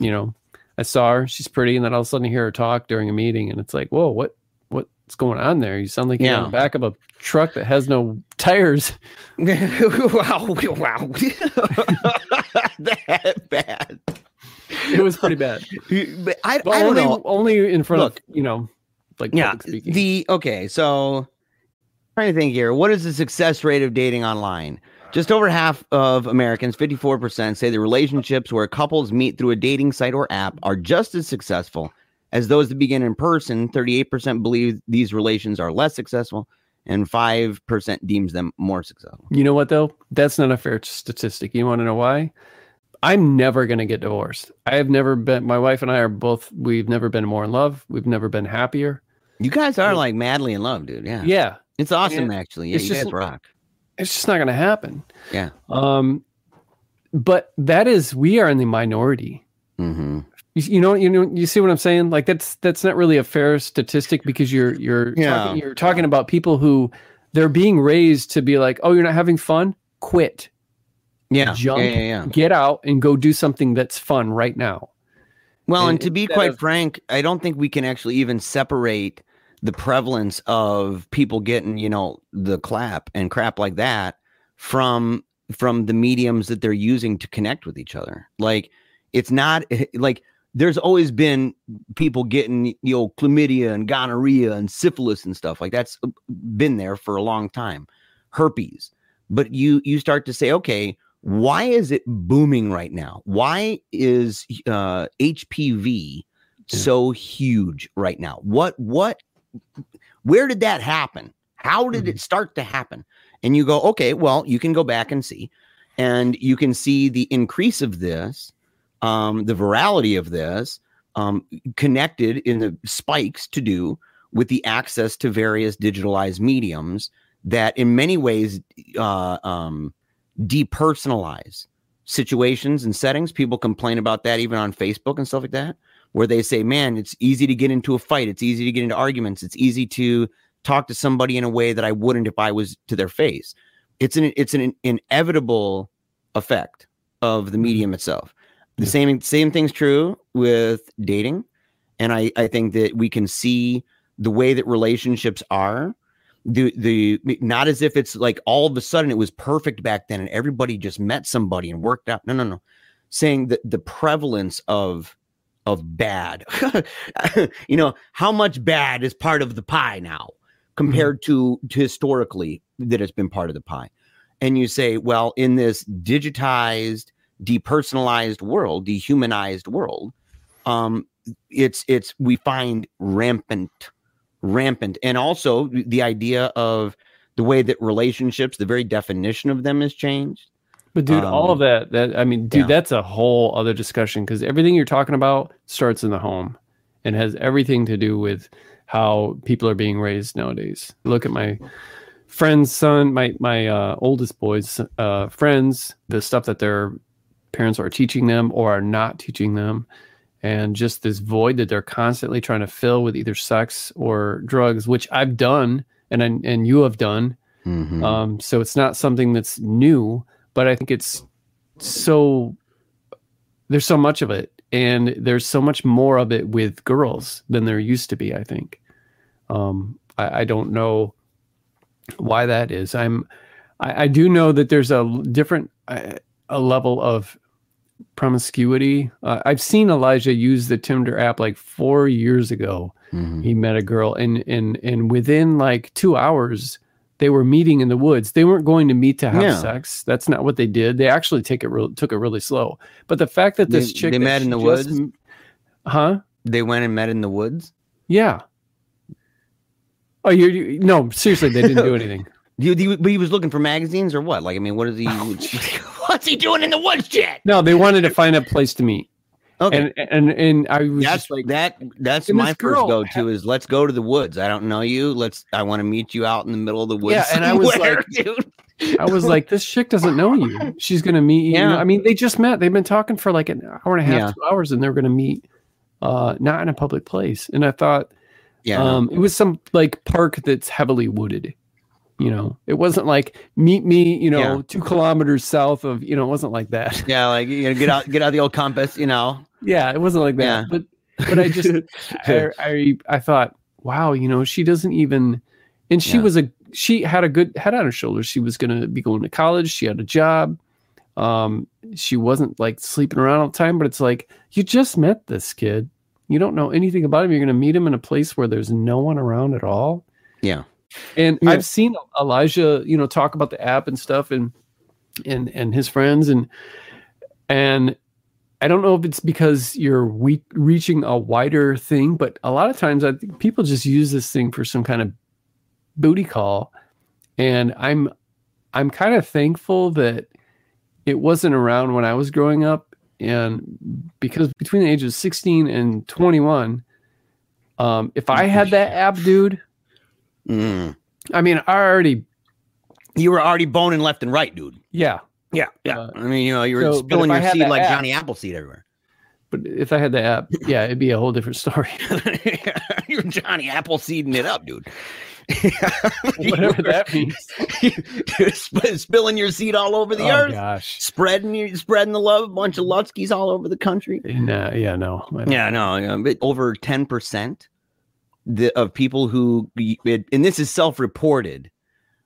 B: you know, I saw her, she's pretty, and then all of a sudden I hear her talk during a meeting, and it's like, whoa, what what's going on there? You sound like you're in the back of a truck that has no tires.
C: wow, wow, that bad.
B: It was pretty bad.
C: But I,
B: But
C: I don't
B: only,
C: know.
B: only in front
C: Look.
B: of you know, like
C: Yeah,
B: public speaking.
C: the okay. So trying to think here. What is the success rate of dating online? Just over half of Americans, 54%, say the relationships where couples meet through a dating site or app are just as successful as those that begin in person. 38% believe these relations are less successful, and 5% deems them more successful.
B: You know what though? That's not a fair statistic. You want to know why? I'm never going to get divorced. I have never been my wife and I are both we've never been more in love. We've never been happier.
C: You guys are like madly in love, dude. Yeah.
B: Yeah.
C: It's awesome
B: Yeah.
C: actually. Yeah,
B: It's
C: you
B: just-
C: guys rock.
B: It's just not going to happen.
C: Yeah.
B: Um but that is we are in the minority.
C: Mhm.
B: You, you know, you know, you see what I'm saying? Like that's that's not really a fair statistic because you're you're
C: Yeah.
B: talking, you're talking about people who they're being raised to be like, oh, you're not having fun, quit,
C: Yeah.
B: jump,
C: Yeah, yeah, yeah.
B: get out, and go do something that's fun right now.
C: Well, and,
B: And
C: to be quite
B: of-
C: frank, I don't think we can actually even separate the prevalence of people getting, you know, the clap and crap like that from from the mediums that they're using to connect with each other. Like it's not like there's always been people getting, you know, chlamydia and gonorrhea and syphilis and stuff like that's uh, been there for a long time. Herpes. But you you start to say, okay, why is it booming right now? Why is uh, HPV so huge right now? What what where did that happen? How did it start to happen? And you go, okay, well, you can go back and see, and you can see the increase of this, um, the virality of this, um, connected in the spikes to do with the access to various digitalized mediums that, in many ways, uh, um, depersonalize situations and settings. People complain about that even on Facebook and stuff like that, where they say, man, it's easy to get into a fight. It's easy to get into arguments. It's easy to talk to somebody in a way that I wouldn't if I was to their face. It's an it's an inevitable effect of the mm-hmm. medium itself. The
B: Yeah.
C: same same thing's true with dating. And I, I think that we can see the way that relationships are the the not as if it's like all of a sudden it was perfect back then and everybody just met somebody and worked out. No, no, no. Saying that the prevalence of of bad, you know, how much bad is part of the pie now compared to, to historically that it's been part of the pie. And you say, well, in this digitized, depersonalized world, dehumanized world, um, it's it's we find rampant rampant and also the idea of the way that relationships the very definition of them has changed
B: But dude, all of
C: Um,
B: that that I mean, dude,
C: yeah.
B: that's a whole other discussion because everything you're talking about starts in the home and has everything to do with how people are being raised nowadays. Look at my friend's son, my my uh, oldest boy's uh, friends, the stuff that their parents are teaching them or are not teaching them, and just this void that they're constantly trying to fill with either sex or drugs, which I've done and I, and you have done.
C: Mhm.
B: Um, so it's not something that's new, but I think it's so there's so much of it, and there's so much more of it with girls than there used to be. I think. Um, I, I don't know why that is. I'm. I, I do know that there's a different uh, a level of promiscuity. Uh, I've seen Elijah use the Tinder app like four years ago.
C: Mhm.
B: he met a girl and and and within like two hours they were meeting in the woods. They weren't going to meet to have
C: Yeah.
B: sex. That's not what they did. They actually take it real took it really slow. But the fact that this
C: They-
B: chick
C: they met in the
B: just
C: woods?
B: huh?
C: They went and met in the woods?
B: Yeah. Oh you, no seriously they didn't do anything
C: you, you- but he was looking for magazines or what? Like, I mean, what is he? what's he doing in the woods, Jet?
B: no they wanted to find a place to meet
C: Okay,
B: and and and i was
C: that's
B: just like
C: that. That's my first go to is let's go to the woods. I don't know you. Let's. I want to meet you out in the middle of the woods.
B: Yeah, and I was like-
C: dude.
B: I was like, this chick doesn't know you. She's gonna meet you.
C: Yeah.
B: I mean, they just met. They've been talking for like an hour and a half,
C: Yeah.
B: two hours, and they're gonna meet uh not in a public place. And I thought
C: yeah,
B: um it was some like park that's heavily wooded. You know, it wasn't like meet me, you know,
C: Yeah.
B: two kilometers south of, you know, it wasn't like that.
C: yeah, like you know, get out, get out the old compass. You know,
B: Yeah, it wasn't like that.
C: Yeah.
B: But but I just I, I I thought, wow, you know, she doesn't even and she
C: Yeah.
B: was a she had a good head on her shoulders. She was gonna be going to college, she had a job. Um, she wasn't like sleeping around all the time, but it's like you just met this kid. You don't know anything about him. You're gonna meet him in a place where there's no one around at all.
C: yeah,
B: And
C: Yeah.
B: I've seen Elijah, you know, talk about the app and stuff, and and and his friends and and I don't know if it's because you're we- reaching a wider thing, but a lot of times I think people just use this thing for some kind of booty call, and I'm I'm kind of thankful that it wasn't around when I was growing up, and because between the ages of 16 and 21, um, if I had that app, dude,
C: Mm.
B: I mean, I already
C: You were already boning left and right, dude.
B: yeah,
C: Yeah, yeah.
B: Uh,
C: I mean, you know, you were
B: so,
C: spilling your seed like
B: app-
C: Johnny Appleseed everywhere.
B: but if I had the app, yeah, it'd be a whole different story.
C: You're Johnny Appleseeding it up, dude.
B: Whatever that means.
C: Sp- spilling your seed all over the
B: oh
C: earth,
B: gosh.
C: spreading your spreading the love, a bunch of Lutskis all over the country.
B: No, yeah, no.
C: Yeah, no, know, but over ten percent the of people who and this is self-reported,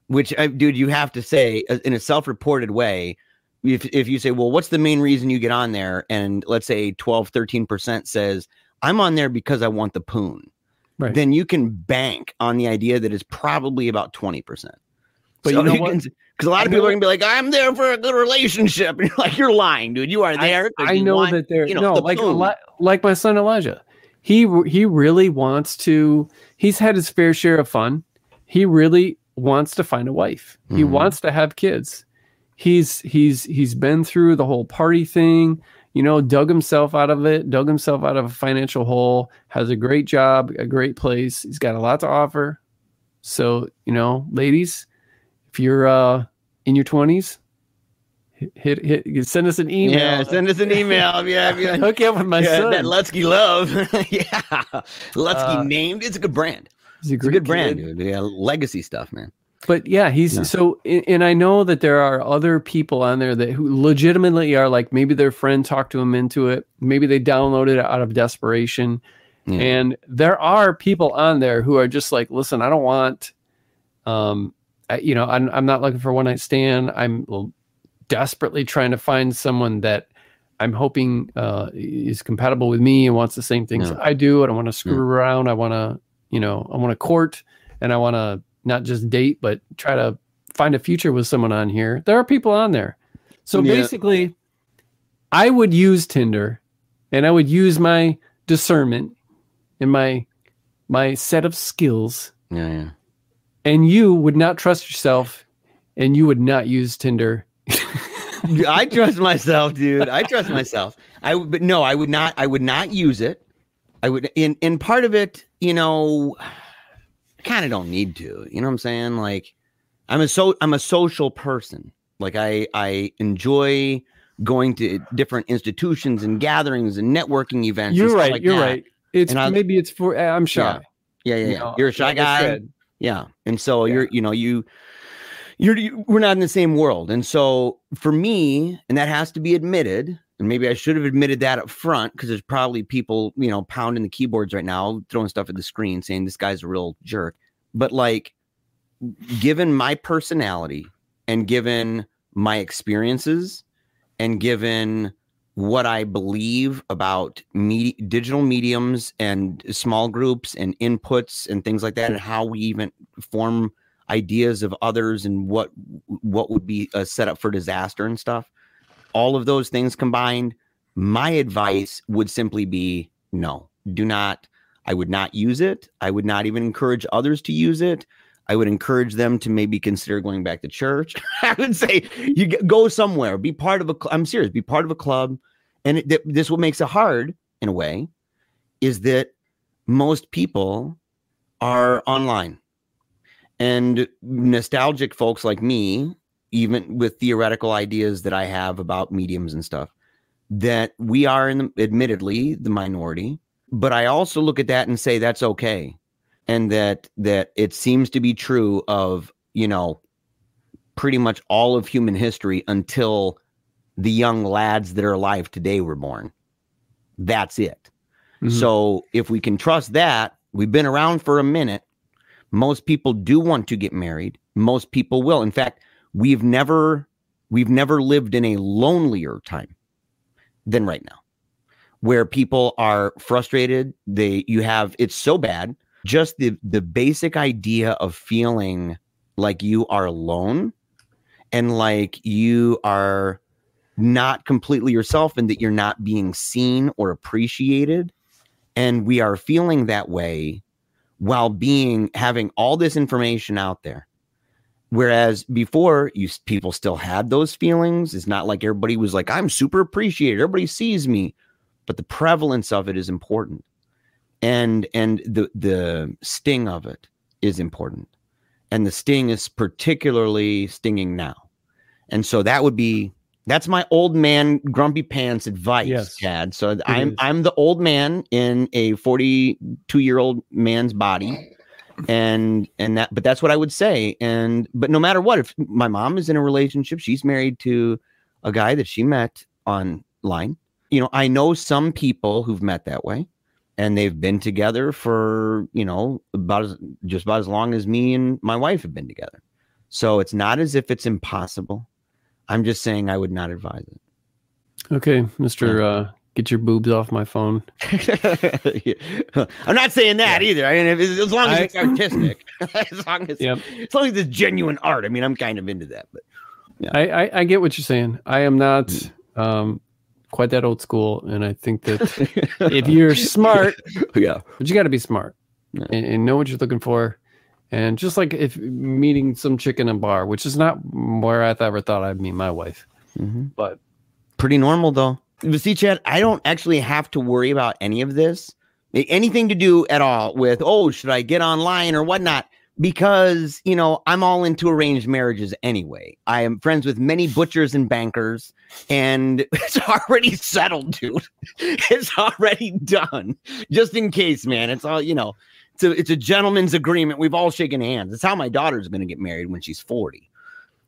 C: which I, dude, you have to say uh, in a self-reported way. If if you say, well, what's the main reason you get on there? And let's say 12, 13 percent says, I'm on there because I want the poon.
B: Right.
C: Then you can bank on the idea that it's probably about 20 percent.
B: But you know what?
C: Because a lot
B: I
C: of people are gonna be like, I'm there for a good relationship. And you're like, you're lying, dude. You are there."
B: I
C: you
B: know that they're
C: you know,
B: no
C: the
B: like
C: poon.
B: Like my son Elijah. He he really wants to. He's had his fair share of fun. He really wants to find a wife. He
C: Mhm.
B: wants to have kids. He's he's he's been through the whole party thing. You know, dug himself out of it. Dug himself out of a financial hole. Has a great job, a great place. He's got a lot to offer. So you know, ladies, if you're uh in your twenties, hit, hit hit send us an email.
C: Yeah, send us an email. Yeah, yeah.
B: Hook you up with my
C: yeah,
B: son.
C: that Lutsky love. yeah, Lutsky
B: Uh,
C: named. It's a good brand.
B: He's a
C: It's a good brand, dude. Yeah, legacy stuff, man.
B: But yeah, he's so, and I know that there are other people on there that who legitimately are like maybe their friend talked to them into it, maybe they downloaded it out of desperation,
C: Yeah.
B: and there are people on there who are just like, listen, I don't want, um, I, you know, I'm I'm not looking for one night stand. I'm desperately trying to find someone that I'm hoping uh, is compatible with me and wants the same things
C: Yeah.
B: I do. I don't want to screw around. I want to, you know, I want to court and I want to not just date, but try to find a future with someone on here. There are people on there. So
C: Yeah.
B: basically, I would use Tinder and I would use my discernment and my my set of skills
C: yeah, yeah.
B: and you would not trust yourself and you would not use Tinder.
C: I trust myself, dude. I trust myself. I would, but no, I would not. I would not use it. I would. In in part of it, you know, I kind of don't need to. You know what I'm saying? Like, I'm a so I'm a social person. Like, I I enjoy going to different institutions and gatherings and networking events.
B: You're right.
C: like
B: you're
C: that.
B: right. It's
C: I-
B: maybe it's for I'm shy.
C: Yeah, yeah,
B: you
C: yeah.
B: know,
C: You're a shy
B: like
C: guy. Yeah. And so
B: Yeah.
C: you're, you know, you, you're, you, we're not in the same world. And so for me, and that has to be admitted, and maybe I should have admitted that up front because there's probably people, you know, pounding the keyboards right now, throwing stuff at the screen saying this guy's a real jerk. But like, given my personality and given my experiences and given what I believe about me- digital mediums and small groups and inputs and things like that, and how we even form ideas of others and what what would be uh, a setup for disaster and stuff. All of those things combined, my advice would simply be no, do not. I would not use it. I would not even encourage others to use it. I would encourage them to maybe consider going back to church. I would say you go somewhere, be part of a. I'm serious, be part of a club. And it, th- this what makes it hard in a way is that most people are online, and nostalgic folks like me, even with theoretical ideas that I have about mediums and stuff, that we are in the, admittedly the minority. But I also look at that and say that's okay and that that it seems to be true of you know pretty much all of human history until the young lads that are alive today were born that's it
B: Mhm.
C: so if we can trust that we've been around for a minute most people do want to get married. Most people will. In fact we've never we've never lived in a lonelier time than right now where people are frustrated. They you have it's so bad. Just the the basic idea of feeling like you are alone and like you are not completely yourself and that you're not being seen or appreciated. And we are feeling that way while being having all this information out there. Whereas before you people still had those feelings. It's not like everybody was like i'm super appreciated. Everybody sees me. But the prevalence of it is important. And and the the sting of it is important. And the sting is particularly stinging now. And so that would be that's my old man grumpy pants advice,
B: Yes,
C: Chad. So I'm
B: is.
C: I'm the old man in a 42 year old man's body. And and that but that's what I would say. And but no matter what, if my mom is in a relationship, she's married to a guy that she met online. You know, I know some people who've met that way and they've been together for, you know, about as just about as long as me and my wife have been together. So it's not as if it's impossible. I'm just saying I would not advise it.
B: Okay, Mister, uh, get your boobs off my phone.
C: I'm not saying that either. I mean, if as long as
B: I-
C: it's artistic, as long as
B: Yep.
C: as long as it's genuine art. I mean, I'm kind of into that, but
B: I, I I get what you're saying. I am not
C: Mm.
B: um quite that old school, and I think that if you're smart,
C: yeah,
B: but you got to be smart
C: Yeah.
B: and, and know what you're looking for. And just like if meeting some chick in a bar, which is not where I ever thought I'd meet my wife,
C: Mhm.
B: but
C: pretty normal though. But see, Chad, I don't actually have to worry about any of this, anything to do at all with oh, should I get online or whatnot? Because you know I'm all into arranged marriages anyway. I am friends with many butchers and bankers, and it's already settled, dude. It's already done. Just in case, man. It's all you know. It's a it's a gentleman's agreement. We've all shaken hands. It's how my daughter's going to get married when she's forty.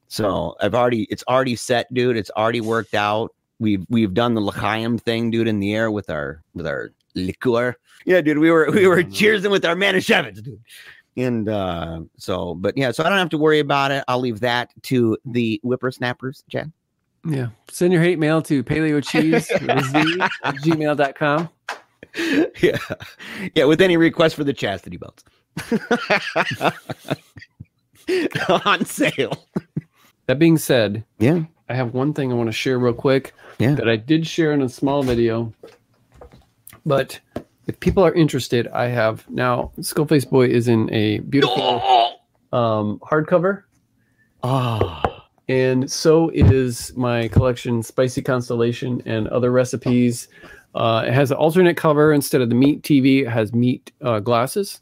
C: So I've already it's already set, dude. It's already worked out. We've we've done the l'chaim thing, dude, in the air with our with our liqueur. Yeah, dude. We were we were
B: Mhm.
C: cheersing with our Manischewitz, dude. And uh so, but yeah, so I don't have to worry about it. I'll leave that to the whippersnappers, Jen.
B: yeah, send your hate mail to paleocheese at gmail.com.
C: yeah, yeah. With any request for the chastity belts on sale.
B: That being said,
C: Yeah,
B: I have one thing I want to share real quick
C: Yeah.
B: that I did share in a small video. But if people are interested, I have now Skullface Boy is in a beautiful um, hardcover,
C: Oh,
B: and so is my collection Spicy Constellation and other recipes. Uh, it has an alternate cover instead of the meat TV. It has meat uh, glasses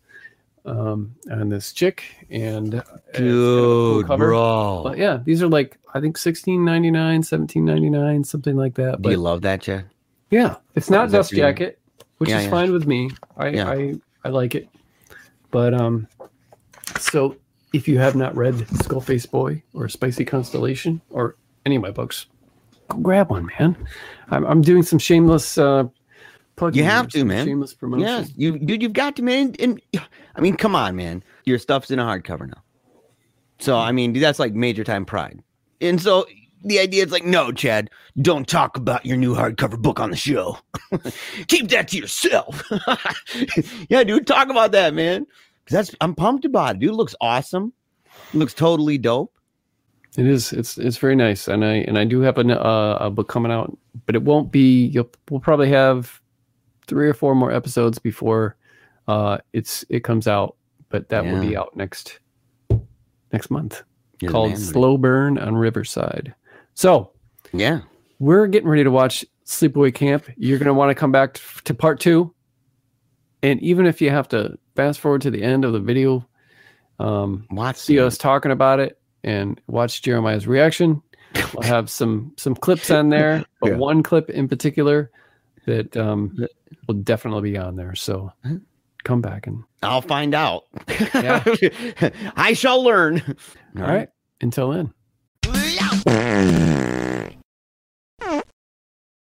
B: um, and this chick and a cool cover.
C: bro.
B: But yeah, these are like I think sixteen ninety nine, seventeen ninety nine, something like that.
C: Do
B: But
C: you love that, Chad?
B: yeah, it's not
C: Is
B: dust jacket, which
C: Yeah,
B: is
C: yeah.
B: fine with me. I,
C: Yeah.
B: I I like it. But um, so if you have not read Skullface Boy or Spicy Constellation or any of my books, go grab one, man. I'm I'm doing some shameless uh plugging.
C: You have to, man.
B: Shameless promotion.
C: Yes, you dude, you've got to, man. And I mean, come on, man. Your stuff's in a hardcover now. So I mean, that's like major time pride. And so the idea is like, no, Chad, don't talk about your new hardcover book on the show. Keep that to yourself. yeah, dude, talk about that, man. 'Cause that's I'm pumped about it. Dude, it looks awesome. It looks totally dope.
B: It is. It's it's very nice, and I and I do have a uh, a book coming out, but it won't be. You'll we'll probably have three or four more episodes before uh it's it comes out, but that will be out next next month.
C: You're
B: called. Slow Burn on Riverside. So
C: Yeah.
B: we're getting ready to watch Sleepaway Camp. You're gonna want to come back t- to part two, and even if you have to fast forward to the end of the video, um,
C: Watch
B: see us talking about it and watch Jeremiah's reaction. We'll have some some clips on there, but
C: Yeah.
B: one clip in particular that um, will definitely be on there. So come back and
C: I'll find out.
B: Yeah.
C: I shall learn.
B: all right. Until then.